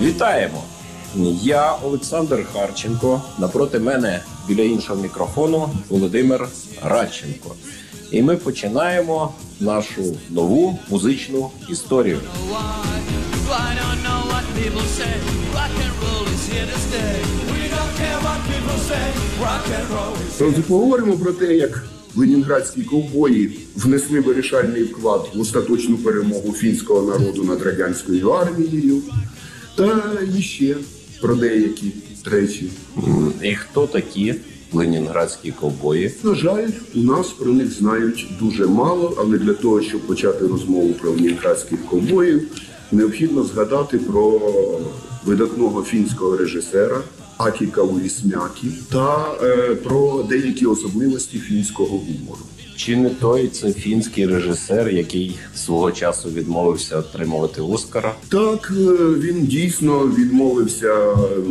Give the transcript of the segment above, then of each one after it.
Вітаємо! Я Олександр Харченко. Напроти мене біля іншого мікрофону Володимир Радченко. І ми починаємо нашу нову музичну історію. Друзі, поговоримо про те, як ленінградські ковбої внесли вирішальний вклад в остаточну перемогу фінського народу над радянською армією, та іще про деякі речі. І хто такі ленінградські ковбої? На жаль, у нас про них знають дуже мало, але для того, щоб почати розмову про ленінградських ковбоїв, необхідно згадати про видатного фінського режисера Акі Каурісмякі та е, про деякі особливості фінського гумору. Чи не той це фінський режисер, який свого часу відмовився отримувати Оскара? Так, е, він дійсно відмовився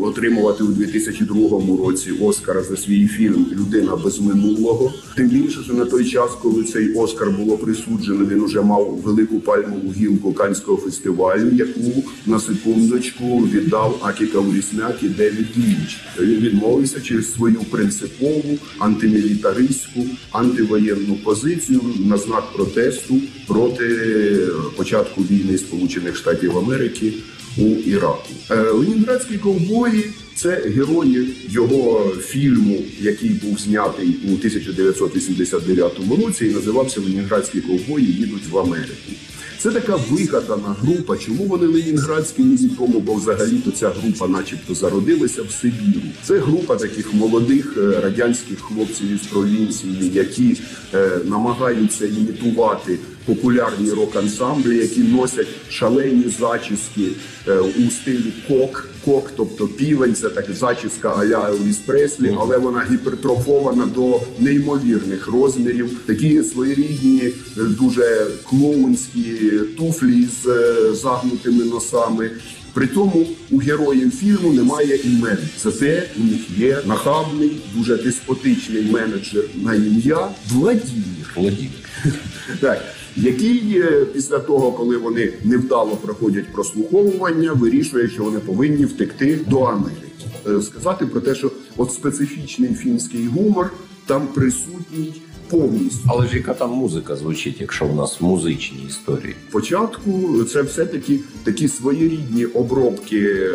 отримувати у 2002 році Оскара за свій фільм Людина без минулого. Тим більше, що на той час, коли цей Оскар було присуджено, він уже мав велику пальмову гілку Канського фестивалю, яку на секундочку віддав Акі Каурісмякі Девід Лінч. Він відмовився через свою принципову антимілітаристську антивоєнну позицію на знак протесту проти початку війни Сполучених Штатів Америки у Іраку. Е, Ленінградські ковбої це герої його фільму, який був знятий у 1989 році і називався Ленінградські ковбої їдуть в Америку. Це така вигадана група. Чому вони ленінградські невідомо, бо взагалі-то ця група, начебто, зародилася в Сибіру. Це група таких молодих е, радянських хлопців із провінції, які е, намагаються імітувати популярні рок-ансамблі, які носять шалені зачіски е, у стилі кок. Кок, тобто півень, це так зачіска аля Елвіс Преслі, але вона гіпертрофована до неймовірних розмірів. Такі своєрідні, е, дуже клоунські туфлі з е, загнутими носами. При тому у героїв фільму немає імен. Зате у них є нахабний, дуже деспотичний менеджер на ім'я Владімір. Владимир. Так, який після того, коли вони невдало проходять прослуховування, вирішує, що вони повинні втекти до Америки. Е, Сказати про те, що от специфічний фінський гумор там присутній повністю. Але ж яка там музика звучить, якщо в нас музичні історії? Спочатку це все таки такі своєрідні обробки е,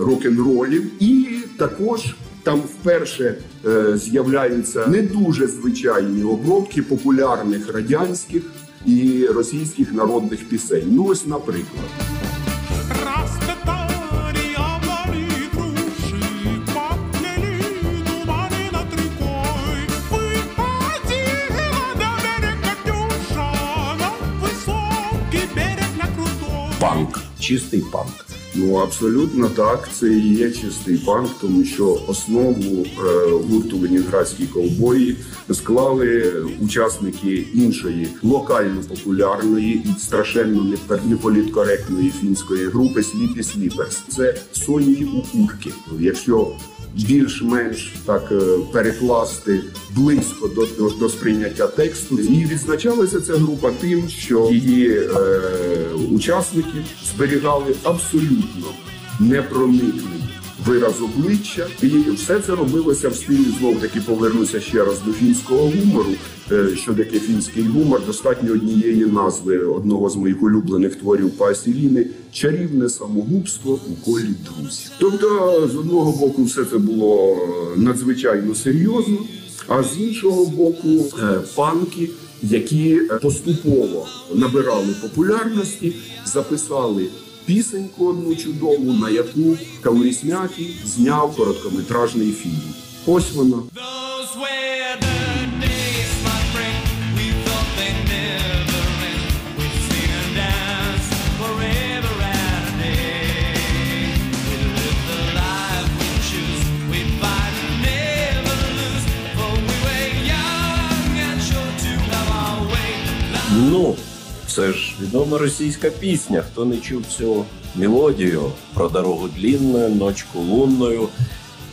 рок-н-ролів, і також там вперше е, з'являються не дуже звичайні обробки популярних радянських і російських народних пісень. Ну ось, наприклад. Расцветали яблони груши, поплели туманы над рекой. Выходила на берег Катюша, на высокий берег на крутой. Панк, чистий панк. Ну абсолютно так, це і є чистий панк, тому що основу е, гурту Ленінградські ковбої склали учасники іншої локально популярної і страшенно неполіткоректної фінської групи Сліпі Сліперс. Це сонні укурки. Якщо більш-менш так е, перекласти близько до, до, до сприйняття тексту, і відзначалася ця група тим, що її е, учасники зберігали абсолютно непроникний вираз обличчя, і все це робилося в стилі знов таки повернуся ще раз до фінського гумору. Е, Що таке фінський гумор? Достатньо однієї назви одного з моїх улюблених творів Пасіліни чарівне самогубство у колі друзів. Тобто, з одного боку, все це було надзвичайно серйозно, а з іншого боку, е, панки. Які поступово набирали популярності, записали пісеньку одну чудову, на яку Каурісмякі зняв короткометражний фільм. Ось вона. Відома російська пісня. Хто не чув цю мелодію про дорогу длінною, ночку лунною.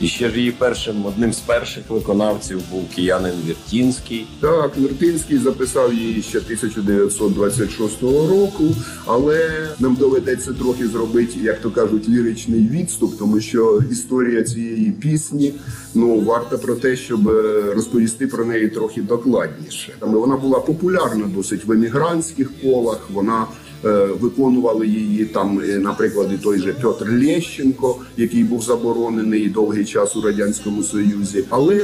І ще ж її першим одним з перших виконавців був киянин Віртінський. Так, Вертинський записав її ще 1926 року, але нам доведеться трохи зробити, як то кажуть, ліричний відступ, тому що історія цієї пісні ну варта про те, щоб е, розповісти про неї трохи докладніше. Вона була популярна досить в емігрантських колах. Вона виконували її там, е, наприклад, і той же Петр Лещенко, який був заборонений довгий час у радянському союзі. Але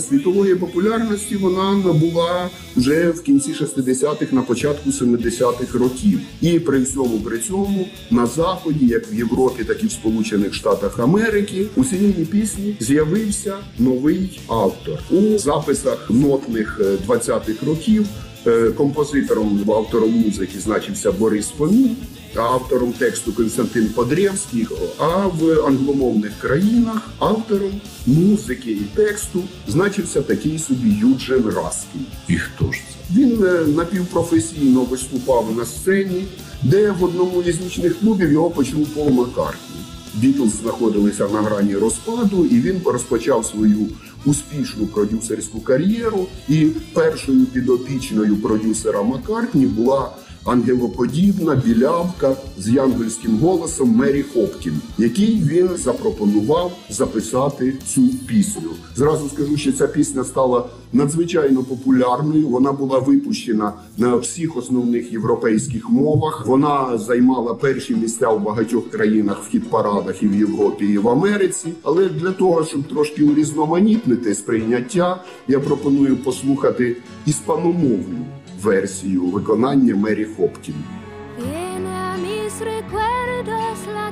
світової популярності вона набула вже в кінці 60-х, на початку 70-х років. І при всьому при цьому на заході, як в Європі, так і в Сполучених Штатах Америки, у цієї пісні з'явився новий автор у записах нотних е, 20-х років. Е, Композитором автором музики значився Борис Фомін, а автором тексту Константин Подрєвський. А в англомовних країнах автором музики і тексту значився такий собі Юджин Раскін. І хто ж це? Він е, напівпрофесійно виступав на сцені, де в одному із нічних клубів його почув Пол Маккартні. Бітлз знаходилися на грані розпаду, і він розпочав свою успішну продюсерську кар'єру. І першою підопічною продюсера Маккартні була ангелоподібна білявка з янгольським голосом Мері Хопкін, який він запропонував записати цю пісню. Зразу скажу, що ця пісня стала надзвичайно популярною. Вона була випущена на всіх основних європейських мовах. Вона займала перші місця в багатьох країнах в хіт-парадах і в Європі, і в Америці. Але для того, щоб трошки урізноманітнити сприйняття, я пропоную послухати іспаномовну версію виконання Мері Хопкін. Recuerdos la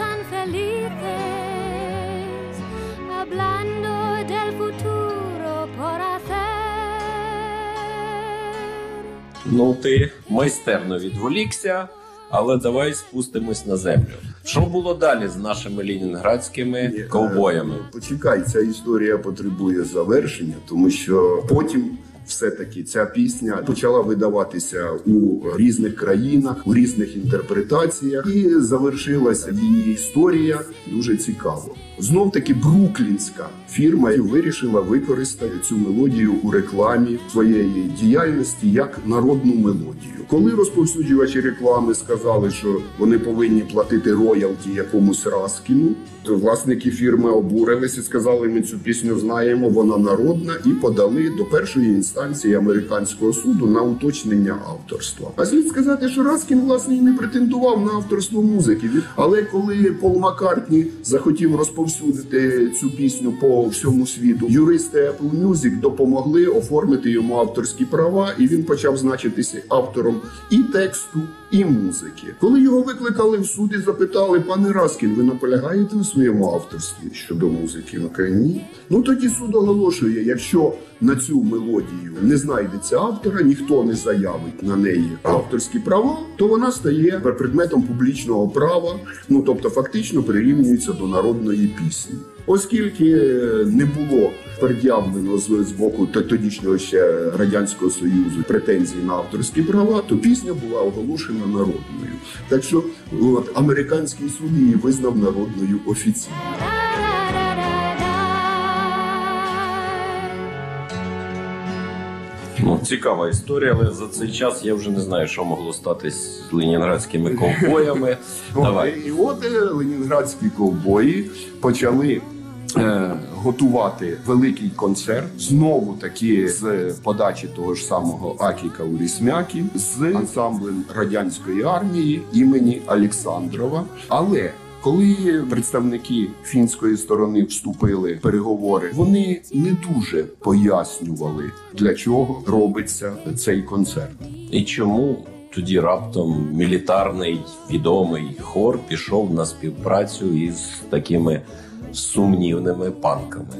tan felices, hablando del futuro por hacer. Ну, ти майстерно відволікся, але давай спустимось на землю. Що було далі з нашими ленінградськими ковбоями? Е, Почекай, ця історія потребує завершення, тому що потім. Все-таки ця пісня почала видаватися у різних країнах, у різних інтерпретаціях, і завершилася її історія дуже цікаво. Знов таки бруклінська фірма вирішила використати цю мелодію у рекламі своєї діяльності як народну мелодію. Коли розповсюджувачі реклами сказали, що вони повинні платити роялті якомусь Раскіну, то власники фірми обурилися, сказали, ми цю пісню знаємо, вона народна, і подали до першої інстанції американського суду на уточнення авторства. А слід сказати, що Раскін власне і не претендував на авторство музики. Але коли Пол Маккартні захотів розповсюдити цю пісню по всьому світу, юристи Apple Music допомогли оформити йому авторські права, і він почав значитися автором і тексту, і музики. Коли його викликали в суд і запитали, пане Раскін, ви наполягаєте на своєму авторстві щодо музики? Каже, ні. Ну тоді суд оголошує, якщо на цю мелодію не знайдеться автора, ніхто не заявить на неї авторські права, то вона стає предметом публічного права. Ну тобто, фактично прирівнюється до народної пісні. Оскільки е, не було пред'явлено з, з боку тодішнього ще радянського союзу претензій на авторські права, то пісня була оголошена народною. Так що от, американський суд її визнав народною офіційно. Ну, цікава історія, але за цей час я вже не знаю, що могло статись з ленінградськими ковбоями. Давай. І от е, ленінградські ковбої почали. е, Готувати великий концерт знову таки з подачі того ж самого Акі Каурісмякі з ансамблем радянської армії імені Олександрова. Але коли представники фінської сторони вступили в переговори, вони не дуже пояснювали для чого робиться цей концерт. І чому тоді раптом мілітарний відомий хор пішов на співпрацю із такими сумнівними панками?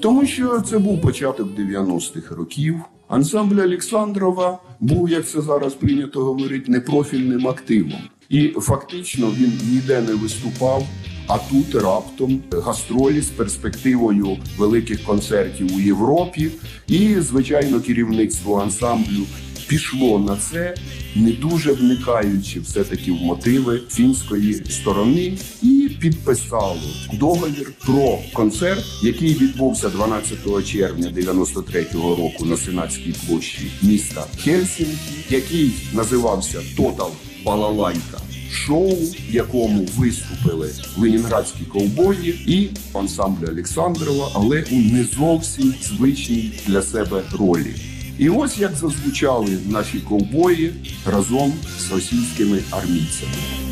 Тому що це був початок 90-х років. Ансамбль Олександрова був, як це зараз прийнято говорити, непрофільним активом. І фактично він ніде не виступав, А тут раптом гастролі з перспективою великих концертів у Європі, і звичайно керівництво ансамблю пішло на це, не дуже вникаючи все-таки в мотиви фінської сторони, і підписало договір про концерт, який відбувся 12 червня 93-го року на Сенатській площі міста Хельсінкі, який називався Total Балалайка. Шоу, в якому виступили ленінградські ковбої і ансамбль Олександрова, але у не зовсім звичній для себе ролі. І ось як зазвучали наші ковбої разом з російськими армійцями.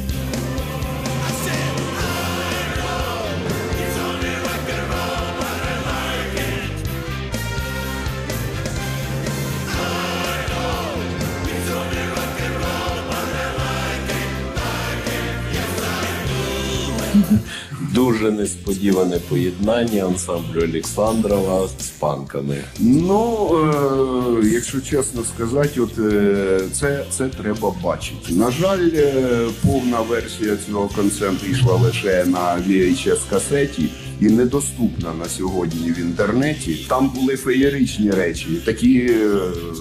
Дуже несподіване поєднання ансамблю Олександрова з панками. Ну, е, якщо чесно сказати, от е, це, це треба бачити. На жаль, е, повна версія цього концерту йшла лише на VHS касеті і недоступна на сьогодні в інтернеті. Там були феєричні речі, такі е,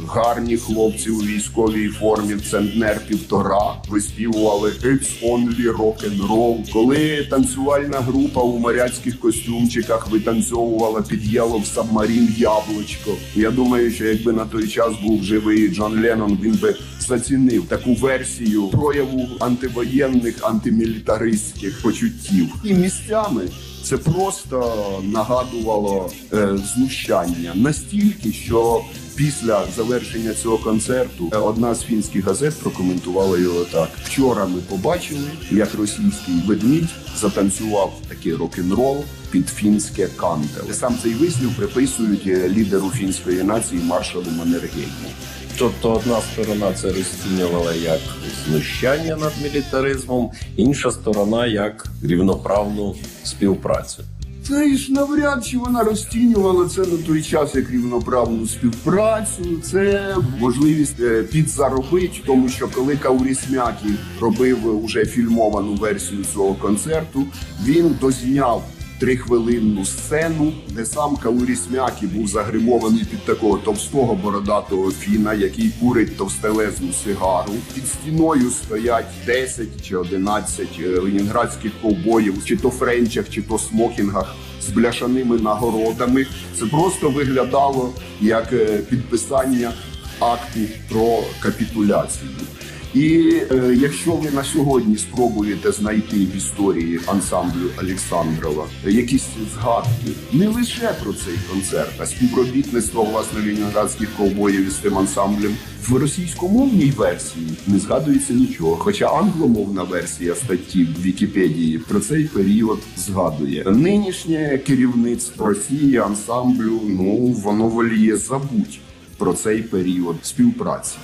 гарні хлопці у військовій формі, центнер півтора виспівували «It's only rock and roll». Коли танцювальна група у моряцьких костюмчиках витанцьовувала під Yellow Submarine яблучко. Я думаю, що якби на той час був живий Джон Леннон, він би зацінив таку версію прояву антивоєнних антимілітаристських почуттів і місцями. Це просто нагадувало е, знущання настільки, що після завершення цього концерту е, одна з фінських газет прокоментувала його так: вчора ми побачили, як російський ведмідь затанцював такий рок-н-рол під фінське кантеле. Сам цей вислів приписують е, лідеру фінської нації маршалу Маннергейму. Тобто одна сторона це розцінювала як знущання над мілітаризмом, інша сторона як рівноправну співпрацю. Знаєш, навряд чи вона розцінювала це на той час як рівноправну співпрацю. Це можливість е, підзаробити, тому що коли Каурісмякі робив уже фільмовану версію цього концерту, він дозняв трихвилинну сцену, де сам Каурісмякі був загримований під такого товстого бородатого фіна, який курить товстелезну сигару. Під стіною стоять 10 чи 11 е, ленінградських ковбоїв, чи то френчах, чи то смокінгах з бляшаними нагородами. Це просто виглядало як е, підписання акту про капітуляцію. І е, якщо ви на сьогодні спробуєте знайти в історії ансамблю Олександрова якісь згадки не лише про цей концерт, а співробітництво власне лінінградських ковбоїв із цим ансамблем, в російськомовній версії не згадується нічого. Хоча англомовна версія статті в Вікіпедії про цей період згадує нинішнє керівництво Росії ансамблю. Ну воно воліє забуть про цей період співпраці.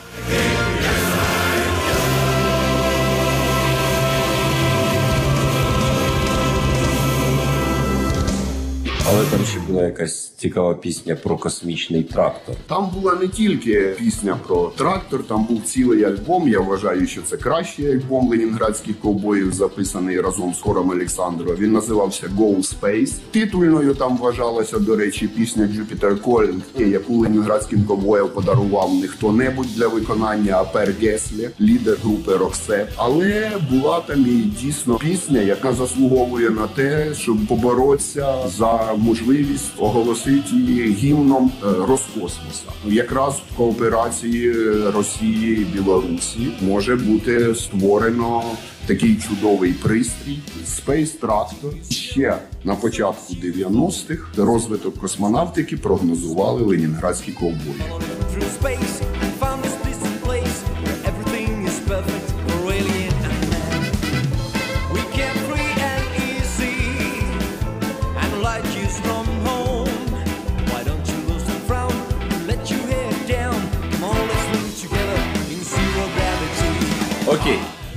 Але там ще була якась цікава пісня про космічний трактор. Там була не тільки пісня про трактор, там був цілий альбом. Я вважаю, що це кращий альбом ленінградських ковбоїв, записаний разом з хором Олександрова. Він називався Go Space. Титульною там вважалася, до речі, пісня Jupiter Calling, яку ленінградським ковбоям подарував не хто-небудь для виконання, а Пер Геслі, лідер групи Роксет. Але була там і дійсно пісня, яка заслуговує на те, щоб поборотися за можливість оголосити її гімном е, Роскосмоса. Якраз в кооперації Росії і Білорусі може бути створено такий чудовий пристрій Space Tractor. Ще на початку 90-х розвиток космонавтики прогнозували ленінградські ковбої.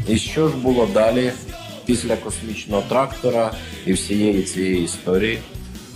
І що ж було далі після космічного трактора і всієї цієї історії?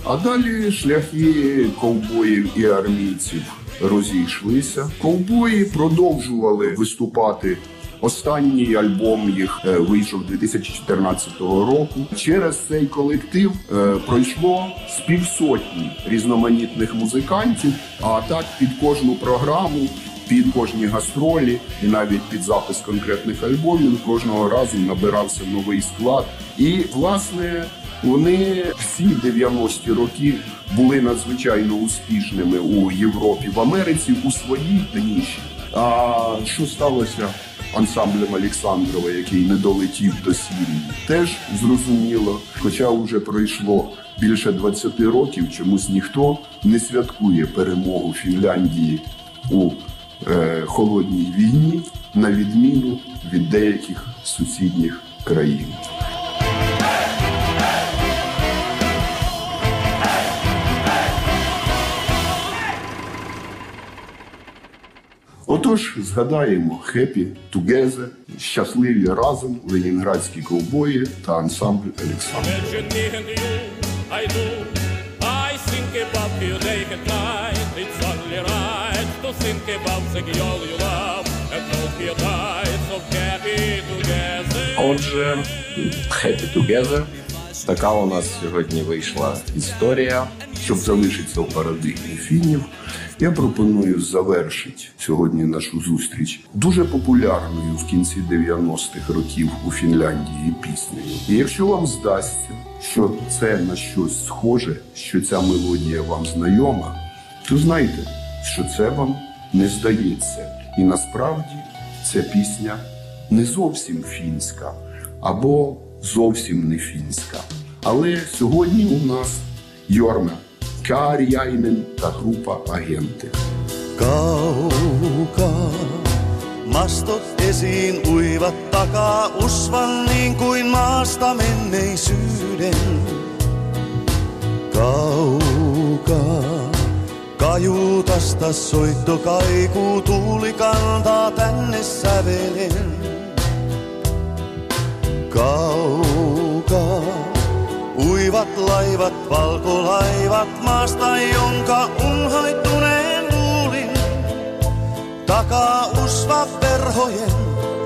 А далі шляхи ковбоїв і армійців розійшлися. Ковбої продовжували виступати Останній альбом їх е, вийшов 2014 року. Через цей колектив е, пройшло з півсотні різноманітних музикантів. А так під кожну програму, під кожні гастролі і навіть під запис конкретних альбомів кожного разу набирався новий склад. І власне вони всі 90-ті роки були надзвичайно успішними у Європі, в Америці у своїй ніші. А що сталося ансамблем Олександрова, який не долетів до Сірії? Теж зрозуміло, хоча вже пройшло більше 20 років, чомусь ніхто не святкує перемогу Фінляндії у холодній війні, на відміну від деяких сусідніх країн. Отож, згадаємо Happy Together, щасливі разом ленінградські ковбої та ансамбль Олександр. I think about you day and night. It's only right to think about the girl you love and together. Отже, Happy Together. Така у нас сьогодні вийшла історія. Щоб залишитися в парадигмі фінів, я пропоную завершити сьогодні нашу зустріч дуже популярною в кінці 90-х років у Фінляндії піснею. І якщо вам здасться, що це на щось схоже, що ця мелодія вам знайома, то знайте, що це вам не здається. І насправді ця пісня не зовсім фінська або зовсім не фінська. Але сьогодні у нас Йорма Кааріяйнен та група агенти. Kaukaa mastot esiin uivat takaa usvan niin kuin maasta menneisyyden. Kaukaa kajuutasta soitto kaikuu tuuli kantaa tänne sävelen. Kaukaa uivat laivat, valkolaivat maasta, jonka unhoittuneen luulin. Takaa usva perhojen,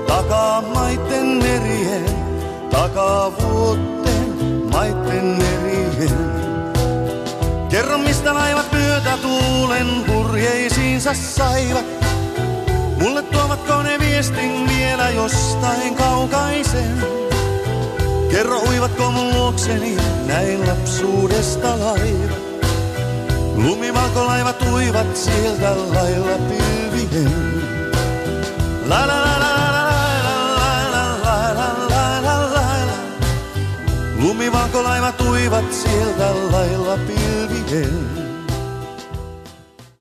takaa maitten merien, takaa vuotten maitten merien. Kerro mistä laivat myötä tuulen purjeisiinsa saivat. Mulle tuovatko ne viestin vielä jostain kaukaisen? Kerro uivatko mun luokseni näin lapsuudesta laiva. Lumivalkolaivat uivat sieltä lailla pilvien. La la la la la la la la la la la la. Lumivalkolaiva tuivat siellä lailla la olvidé